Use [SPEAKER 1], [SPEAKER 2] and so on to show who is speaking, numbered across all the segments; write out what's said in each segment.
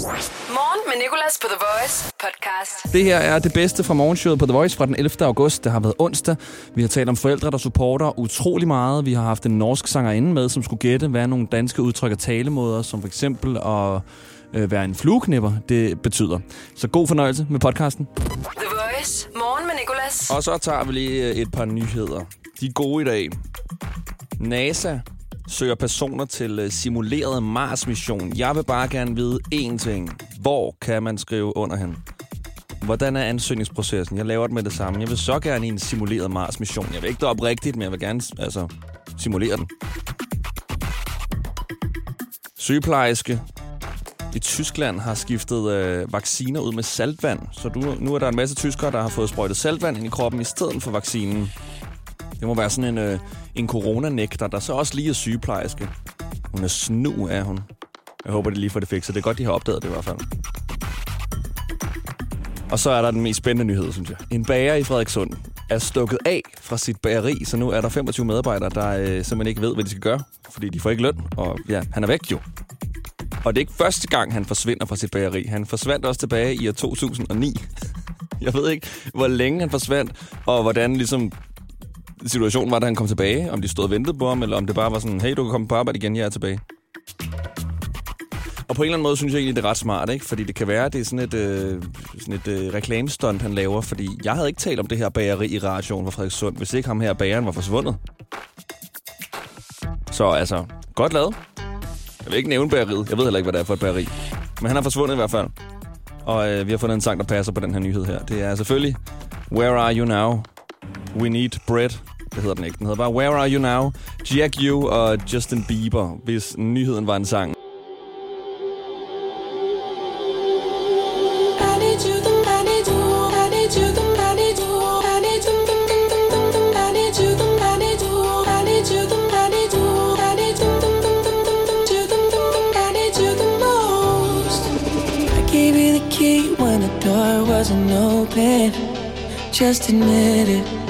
[SPEAKER 1] Morgen med Nicolas på The Voice podcast.
[SPEAKER 2] Det her er det bedste fra morgenshowet på The Voice fra den 11. august. Det har været onsdag. Vi har talt om forældre, der supporter utrolig meget. Vi har haft en norsk sangerinde med, som skulle gætte, hvad nogle danske udtryk og talemåder, som for eksempel at øh, være en flueknipper, det betyder. Så god fornøjelse med podcasten.
[SPEAKER 1] The Voice. Morgen med Nicolas.
[SPEAKER 2] Og så tager vi lige øh, et par nyheder. De er gode i dag. NASA søger personer til øh, simuleret Mars-mission. Jeg vil bare gerne vide én ting. Hvor kan man skrive under hen? Hvordan er ansøgningsprocessen? Jeg laver det med det samme. Jeg vil så gerne i en simuleret Mars-mission. Jeg vil ikke det rigtigt, men jeg vil gerne altså, simulere den. Sygeplejerske i Tyskland har skiftet øh, vacciner ud med saltvand. Så du, nu er der en masse tyskere, der har fået sprøjtet saltvand ind i kroppen i stedet for vaccinen. Det må være sådan en, øh, en coronanægter, der så også lige er sygeplejerske. Hun er snu, er hun. Jeg håber, det lige får det fikset. Det er godt, de har opdaget det i hvert fald. Og så er der den mest spændende nyhed, synes jeg. En bager i Frederikssund er stukket af fra sit bageri, så nu er der 25 medarbejdere, der øh, simpelthen ikke ved, hvad de skal gøre, fordi de får ikke løn, og ja, han er væk jo. Og det er ikke første gang, han forsvinder fra sit bageri. Han forsvandt også tilbage i år 2009. Jeg ved ikke, hvor længe han forsvandt, og hvordan ligesom situationen var, da han kom tilbage. Om de stod og ventede på ham, eller om det bare var sådan, hey, du kan komme på arbejde igen, jeg er tilbage. Og på en eller anden måde synes jeg egentlig, det er ret smart, ikke? Fordi det kan være, at det er sådan et, øh, sådan et øh, reklamestunt, han laver. Fordi jeg havde ikke talt om det her bageri i radioen fra Frederikssund, hvis ikke ham her bageren var forsvundet. Så altså, godt lavet. Jeg vil ikke nævne bageriet. Jeg ved heller ikke, hvad det er for et bageri. Men han er forsvundet i hvert fald. Og øh, vi har fundet en sang, der passer på den her nyhed her. Det er selvfølgelig Where Are You Now? We Need Bread. Det hedder den ikke. Den hedder bare Where Are You Now? Jack U og Justin Bieber, hvis nyheden var en sang.
[SPEAKER 3] I need you, I need you, I need you, dum dum dum dum. I need you, I need you, dum dum dum dum I need you. I gave the key when the door wasn't open. Just admit it.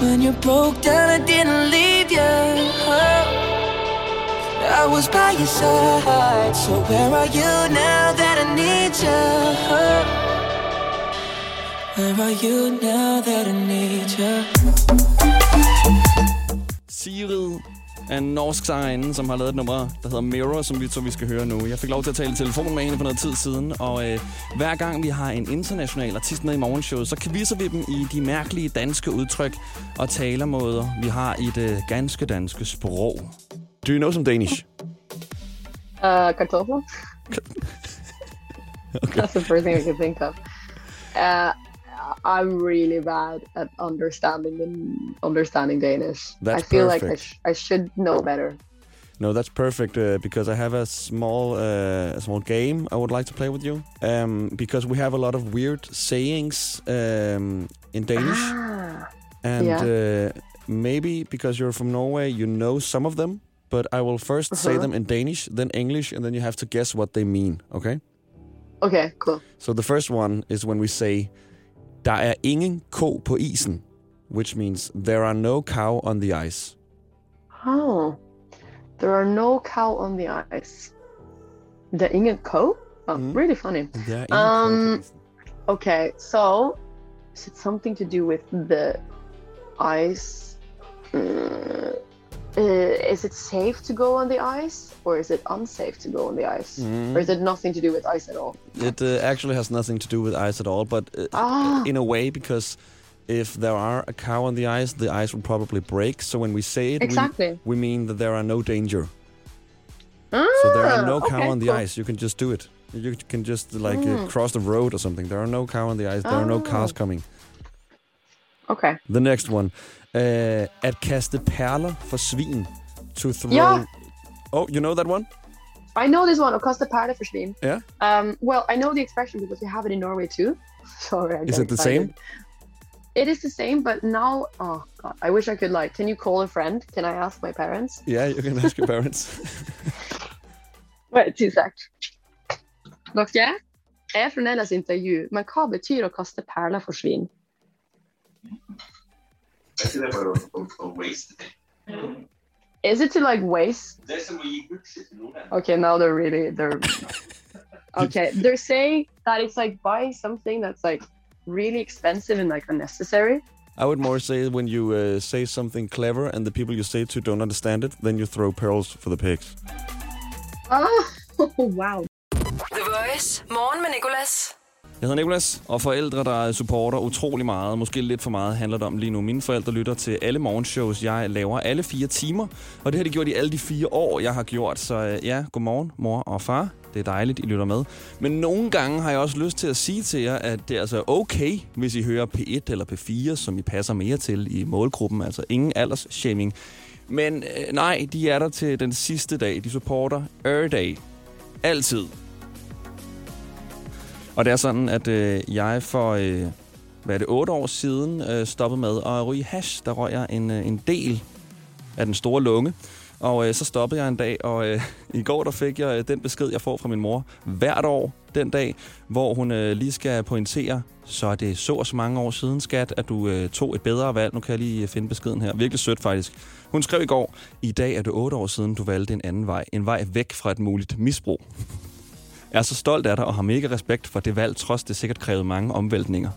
[SPEAKER 3] When you broke down, I didn't leave you. I was by your side. So where are you now that I need you? Where are you now that I need you?
[SPEAKER 2] Sigrid er en norsk sangerinde, som har lavet et nummer, der hedder Mirror, som vi, som vi skal høre nu. Jeg fik lov til at tale i telefon med hende for noget tid siden, og øh, hver gang vi har en international artist med i morgenshowet, så kvisser vi dem i de mærkelige danske udtryk og talemåder, vi har i det ganske danske sprog. Do you know some Danish?
[SPEAKER 4] Uh, kartoffel. That's the first thing I can think of. Uh, I'm really bad at understanding the, understanding Danish.
[SPEAKER 2] That's
[SPEAKER 4] I feel like I, sh- I should know better.
[SPEAKER 2] No, that's perfect uh, because I have a small uh, a small game I would like to play with you. Um, because we have a lot of weird sayings um, in Danish,
[SPEAKER 4] Ah,
[SPEAKER 2] and
[SPEAKER 4] yeah.
[SPEAKER 2] uh, maybe because you're from Norway, you know some of them. But I will 1st say
[SPEAKER 4] Uh-huh.
[SPEAKER 2] them in Danish, then English, and then you have to guess what they mean. Okay?
[SPEAKER 4] okay, cool.
[SPEAKER 2] So the first one is when we say, "Der er ingen ko på isen," which means there are no cow on the ice.
[SPEAKER 4] Oh, there are no cow on the ice. The ingen co? Oh,
[SPEAKER 2] Mhm.
[SPEAKER 4] really funny.
[SPEAKER 2] Der er ko
[SPEAKER 4] Um. Okay, so is it something to do with the ice? Uh, uh, is it safe to go on the ice, or is it unsafe to go on the ice,
[SPEAKER 2] Mhm.
[SPEAKER 4] or is it nothing to do with ice at all?
[SPEAKER 2] It uh, actually has nothing to do with ice at all, but uh,
[SPEAKER 4] Ah.
[SPEAKER 2] in a way, because if there are a cow on the ice, the ice will probably break. So when we say it, we-
[SPEAKER 4] Exactly.
[SPEAKER 2] we, mean that there are no danger.
[SPEAKER 4] Ah,
[SPEAKER 2] So there are no cow
[SPEAKER 4] okay,
[SPEAKER 2] on the
[SPEAKER 4] cool.
[SPEAKER 2] ice. You can just do it. You can just like uh,
[SPEAKER 4] Mm.
[SPEAKER 2] cross the road or something. There are no cow on the ice. There are no
[SPEAKER 4] Oh.
[SPEAKER 2] cars coming.
[SPEAKER 4] Okay.
[SPEAKER 2] The next one. Uh, at kaste perler for svin. To throw.
[SPEAKER 4] Ja.
[SPEAKER 2] Oh, you know that one?
[SPEAKER 4] I know this one. Og koster perler forsvinde.
[SPEAKER 2] Ja.
[SPEAKER 4] Um, well, I know the expression because we have it in Norway too. Sorry, I
[SPEAKER 2] Is it the
[SPEAKER 4] excited.
[SPEAKER 2] same?
[SPEAKER 4] It is the same, but now, oh god, I wish I could like. Can you call a friend? Can I ask my parents?
[SPEAKER 2] Yeah, you can ask your parents.
[SPEAKER 4] Wait, two sec. Dere, er Nellas intervju, men hva betyr å kaste perler for svin?
[SPEAKER 5] Ikke det bare å, å, å waste?
[SPEAKER 4] Is it to like waste?
[SPEAKER 5] Det som å gi bullshit til noen.
[SPEAKER 4] Okay, now they're really they're okay. They're saying that it's like buying something that's like really expensive and like unnecessary.
[SPEAKER 2] I would more say when you uh, say something clever and the people you say it to don't understand it, then you throw pearls for the pigs.
[SPEAKER 4] Oh, wow.
[SPEAKER 1] The Voice. Morgen med Nicolas.
[SPEAKER 2] Jeg hedder Nikolas, og forældre, der supporter utrolig meget, måske lidt for meget, handler det om lige nu. Mine forældre lytter til alle morgenshows, jeg laver alle fire timer, og det har de gjort i alle de fire år, jeg har gjort. Så øh, ja, godmorgen, mor og far. Det er dejligt, I lytter med. Men nogle gange har jeg også lyst til at sige til jer, at det er altså okay, hvis I hører P1 eller P4, som I passer mere til i målgruppen. Altså ingen aldersshaming. Men øh, nej, de er der til den sidste dag. De supporter Earth Day. Altid. Og det er sådan, at øh, jeg for, øh, hvad er det, otte år siden øh, stoppede med at ryge hash. Der røg jeg en, øh, en del af den store lunge. Og øh, så stoppede jeg en dag, og øh, i går der fik jeg øh, den besked, jeg får fra min mor hvert år den dag, hvor hun øh, lige skal pointere, så er det så og så mange år siden, skat, at du øh, tog et bedre valg. Nu kan jeg lige øh, finde beskeden her. Virkelig sødt faktisk. Hun skrev i går, i dag er det otte år siden, du valgte en anden vej. En vej væk fra et muligt misbrug. Er så stolt af dig og har mega respekt for det valg, trods det sikkert krævede mange omvæltninger.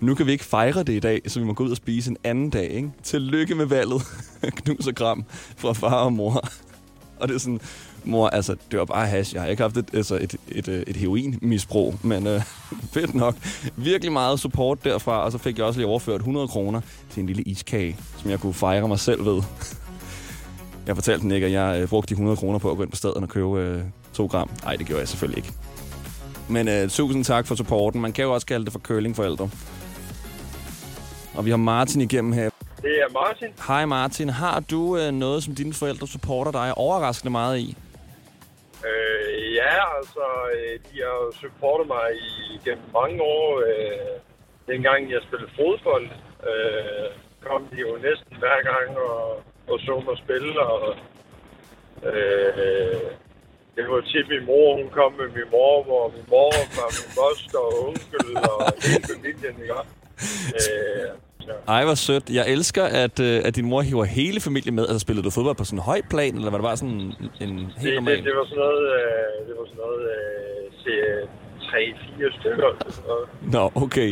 [SPEAKER 2] Nu kan vi ikke fejre det i dag, så vi må gå ud og spise en anden dag, ikke? Tillykke med valget. Knus og kram fra far og mor. Og det er sådan, mor, altså, det var bare hash. Jeg har ikke haft et, altså, et, et, et, et heroinmisbrug, men øh, fedt nok. Virkelig meget support derfra, og så fik jeg også lige overført 100 kroner til en lille iskage, som jeg kunne fejre mig selv ved. Jeg fortalte den ikke, at jeg øh, brugte de 100 kroner på at gå ind på stedet og købe øh, 2 gram. Nej, det gjorde jeg selvfølgelig ikke. Men øh, tusind tak for supporten. Man kan jo også kalde det for curlingforældre. Og vi har Martin igennem her.
[SPEAKER 6] Det er Martin.
[SPEAKER 2] Hej Martin, har du øh, noget, som dine forældre supporter dig overraskende meget i?
[SPEAKER 6] Øh, ja, altså, øh, de har jo supportet mig i gennem mange år. Øh, dengang jeg spillede fodbold, øh, kom de jo næsten hver gang og, og så mig spille. Og, øh, det var tit min mor, hun kom med min mor, hvor min mor var min moster og onkel og hele familien, ikke? Øh, så.
[SPEAKER 2] Ej, hvor sødt. Jeg elsker, at, øh, at din mor hiver hele familien med. Altså, spillede du fodbold på sådan en høj plan, eller var det bare sådan en, helt
[SPEAKER 6] Det,
[SPEAKER 2] normal?
[SPEAKER 6] det, det var sådan noget, øh, det var sådan noget øh, tre-fire stykker.
[SPEAKER 2] Nå, okay.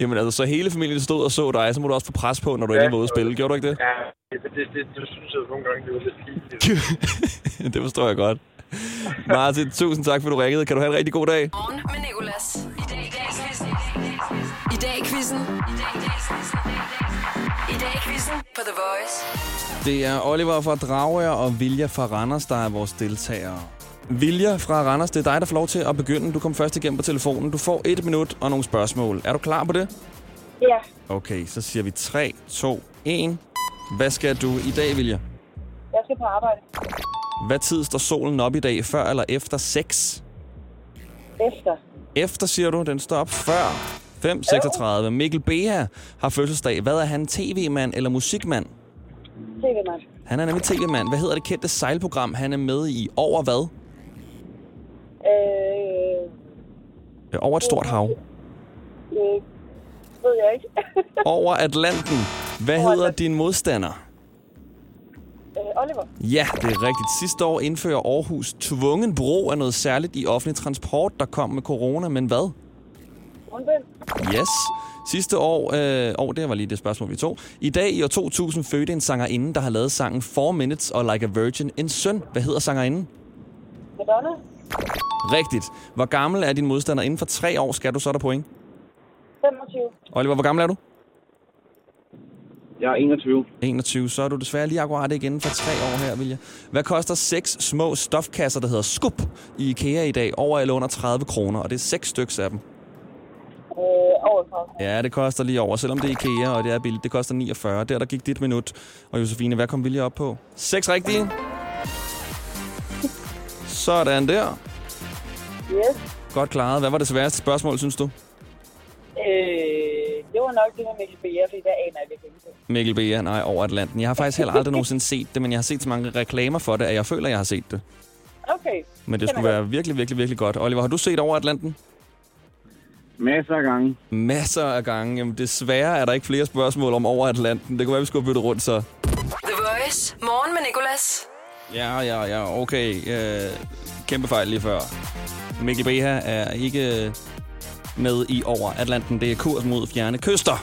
[SPEAKER 2] Jamen altså, så hele familien stod og så dig, så må du også få pres på, når du
[SPEAKER 6] Ja.
[SPEAKER 2] endelig var ude at spille. Gjorde du ikke det?
[SPEAKER 6] Ja, det, det, det, det synes jeg nogle gange, det var lidt pinligt.
[SPEAKER 2] det forstår jeg godt. Martin, tusind tak, for du ringede. Kan du have en rigtig god dag?
[SPEAKER 1] Morgen med Nicolas. I dag i dag quizzen. I dag quizzen. I dag i quizzen på The Voice.
[SPEAKER 2] Det er Oliver fra Dragør og Vilja fra Randers, der er vores deltagere. Vilja fra Randers, det er dig, der får lov til at begynde. Du kom først igennem på telefonen. Du får et minut og nogle spørgsmål. Er du klar på det?
[SPEAKER 7] Ja,
[SPEAKER 2] Okay, så siger vi 3, 2, 1. Hvad skal du i dag, Vilja?
[SPEAKER 7] jeg skal på arbejde.
[SPEAKER 2] Hvad tid står solen op i dag? Før eller efter 6?
[SPEAKER 7] Efter.
[SPEAKER 2] Efter, siger du. Den står op før. 5.36. Mikkel Beha har fødselsdag. Hvad er han? TV-mand eller musikmand?
[SPEAKER 7] TV-mand.
[SPEAKER 2] Han er nemlig TV-mand. Hvad hedder det kendte sejlprogram, han er med i? Over hvad?
[SPEAKER 7] Øh,
[SPEAKER 2] Over et stort hav.
[SPEAKER 7] øh, ved jeg ikke.
[SPEAKER 2] Over Atlanten. Hvad
[SPEAKER 7] Over
[SPEAKER 2] hedder din modstander?
[SPEAKER 7] Oliver.
[SPEAKER 2] Ja, det er rigtigt. Sidste år indfører Aarhus tvungen brug af noget særligt i offentlig transport, der kom med corona, men hvad?
[SPEAKER 7] Rundbind.
[SPEAKER 2] Yes. Sidste år, øh, oh, det var lige det spørgsmål, vi tog. I dag i år 2000 fødte en sangerinde, der har lavet sangen 4 Minutes og Like a Virgin, en søn. Hvad hedder sangerinden?
[SPEAKER 7] Madonna.
[SPEAKER 2] Rigtigt. Hvor gammel er din modstander? Inden for tre år skal du så er der point.
[SPEAKER 7] 25.
[SPEAKER 2] Oliver, hvor gammel er du?
[SPEAKER 8] Jeg er 21.
[SPEAKER 2] 21. Så er du desværre lige akkurat inden for tre år her, Vilja. Hvad koster seks små stofkasser, der hedder Skup i IKEA i dag? Over eller under 30 kroner, og det er seks stykker af dem.
[SPEAKER 7] Øh, over 30.
[SPEAKER 2] Ja, det koster lige over, selvom det er IKEA, og det er billigt. Det koster 49. Der, der gik dit minut. Og Josefine, hvad kom Vilja op på? Seks rigtige. Sådan der.
[SPEAKER 7] Yes.
[SPEAKER 2] Godt klaret. Hvad var det sværeste spørgsmål, synes du?
[SPEAKER 7] Øh, det var nok det med Mikkel Beer, fordi der aner jeg virkelig ikke.
[SPEAKER 2] Mikkel Bea, nej, over Atlanten. Jeg har faktisk heller aldrig nogensinde set det, men jeg har set så mange reklamer for det, at jeg føler, at jeg har set det.
[SPEAKER 7] Okay.
[SPEAKER 2] Men det skulle være virkelig, virkelig, virkelig godt. Oliver, har du set over Atlanten?
[SPEAKER 8] Masser af gange.
[SPEAKER 2] Masser af gange. Jamen, desværre er der ikke flere spørgsmål om over Atlanten. Det kunne være, vi skulle bytte rundt så.
[SPEAKER 1] The Voice. Morgen med Nicolas.
[SPEAKER 2] Ja, ja, ja, okay. Øh, kæmpe fejl lige før. Mikkel Beha er ikke med i over Atlanten. Det er kurs mod fjerne kyster.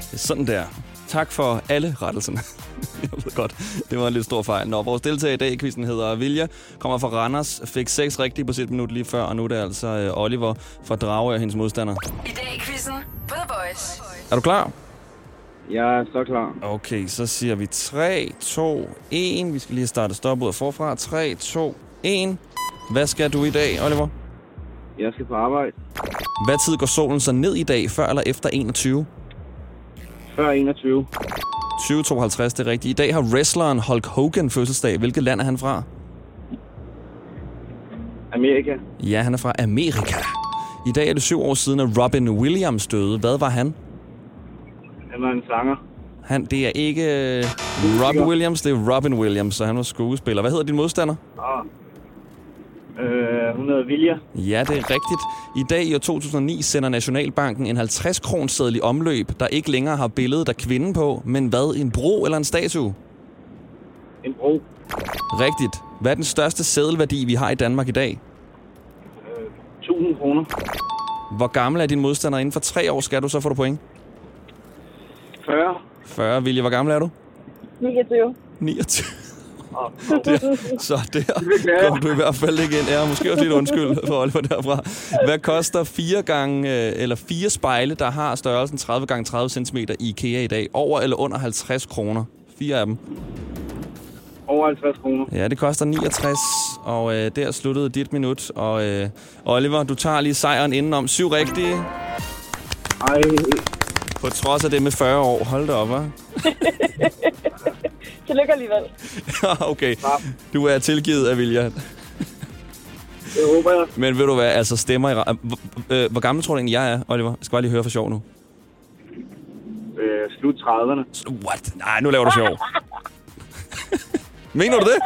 [SPEAKER 2] Det er sådan der. Tak for alle rettelserne. Jeg ved godt, det var en lidt stor fejl. Nå, vores deltager i dag, quizzen hedder Vilja, kommer fra Randers, fik seks rigtige på sit minut lige før, og nu er det altså øh, Oliver fra Drage og hendes modstander.
[SPEAKER 1] I dag i quizzen på The Voice.
[SPEAKER 2] Er du klar?
[SPEAKER 8] Jeg er så klar.
[SPEAKER 2] Okay, så siger vi 3, 2, 1. Vi skal lige have startet stopuret forfra. 3, 2, 1. Hvad skal du i dag, Oliver?
[SPEAKER 8] Jeg skal på arbejde.
[SPEAKER 2] Hvad tid går solen så ned i dag, før eller efter 21?
[SPEAKER 8] Før 21.
[SPEAKER 2] 2052, det er rigtigt. I dag har wrestleren Hulk Hogan fødselsdag. Hvilket land er han fra?
[SPEAKER 8] Amerika.
[SPEAKER 2] Ja, han er fra Amerika. I dag er det syv år siden, at Robin Williams døde. Hvad var han?
[SPEAKER 8] Han var en sanger.
[SPEAKER 2] han det er ikke øh, Robin Williams, det er Robin Williams, så han var skuespiller. Hvad hedder din modstander?
[SPEAKER 8] Ah. Øh, hun hedder Vilja.
[SPEAKER 2] Ja, det er rigtigt. I dag i år 2009 sender Nationalbanken en 50 kronseddel i omløb, der ikke længere har billedet af kvinden på, men hvad, en bro eller en statue?
[SPEAKER 8] En bro.
[SPEAKER 2] Rigtigt. Hvad er den største seddelværdi, vi har i Danmark i dag?
[SPEAKER 8] 1000 kroner.
[SPEAKER 2] Hvor gammel er din modstander? Inden for tre år skal du, så får du point.
[SPEAKER 8] 40.
[SPEAKER 2] 40, Vilje, hvor gammel er du?
[SPEAKER 7] 29.
[SPEAKER 2] 29. Der, så der kom du i hvert fald ikke ind. Ja, måske også lidt undskyld for Oliver derfra. Hvad koster fire gange, øh, eller fire spejle, der har størrelsen 30 gange 30 cm i IKEA i dag? Over eller under 50 kroner? Fire af dem.
[SPEAKER 8] Over 50 kroner.
[SPEAKER 2] Ja, det koster 69, og øh, der sluttede dit minut. Og øh, Oliver, du tager lige sejren indenom. Syv rigtige,
[SPEAKER 8] Ej,
[SPEAKER 2] på trods af det med 40 år. Hold da op, hva'?
[SPEAKER 7] Tillykke alligevel.
[SPEAKER 2] okay, du er tilgivet af Vilja.
[SPEAKER 8] det håber jeg.
[SPEAKER 2] Men ved du hvad, altså stemmer i... Hvor, øh, hvor gammel tror du egentlig, jeg er, Oliver? Jeg skal bare lige høre for sjov nu.
[SPEAKER 8] Øh, slut 30'erne.
[SPEAKER 2] What? Nej, nu laver du sjov. Mener du det?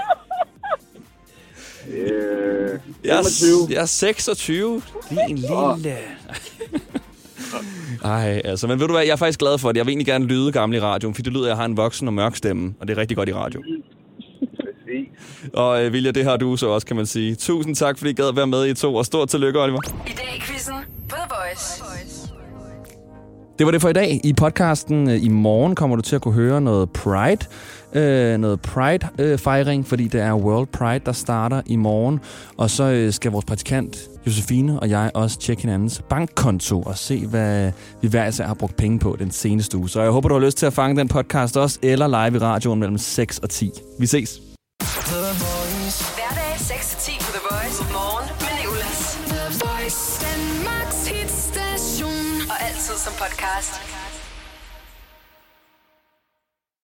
[SPEAKER 8] Øh,
[SPEAKER 2] Jeg er,
[SPEAKER 8] 25.
[SPEAKER 2] jeg er 26. Din lille... Ej, altså, men ved du hvad, jeg er faktisk glad for det. Jeg vil egentlig gerne lyde gammel i radioen, fordi det lyder, at jeg har en voksen og mørk stemme, og det er rigtig godt i radio.
[SPEAKER 8] Præcis.
[SPEAKER 2] Og øh, Vilja, det har du så også, kan man sige. Tusind tak, fordi I gad være med i to, og stort tillykke, Oliver.
[SPEAKER 1] I dag i quizzen på The Voice.
[SPEAKER 2] Det var det for i dag. I podcasten øh, i morgen kommer du til at kunne høre noget Pride. Øh, noget Pride-fejring, fordi det er World Pride, der starter i morgen. Og så øh, skal vores praktikant Josefine og jeg også tjekke hinandens bankkonto og se, hvad vi hver især har brugt penge på den seneste uge. Så jeg håber, du har lyst til at fange den podcast også, eller live i radioen mellem 6 og 10. Vi ses.
[SPEAKER 1] Hverdag 6-10 på The Voice. Morgen med Nicolas.
[SPEAKER 3] The Voice. Danmarks hitstation.
[SPEAKER 1] Og altid som podcast.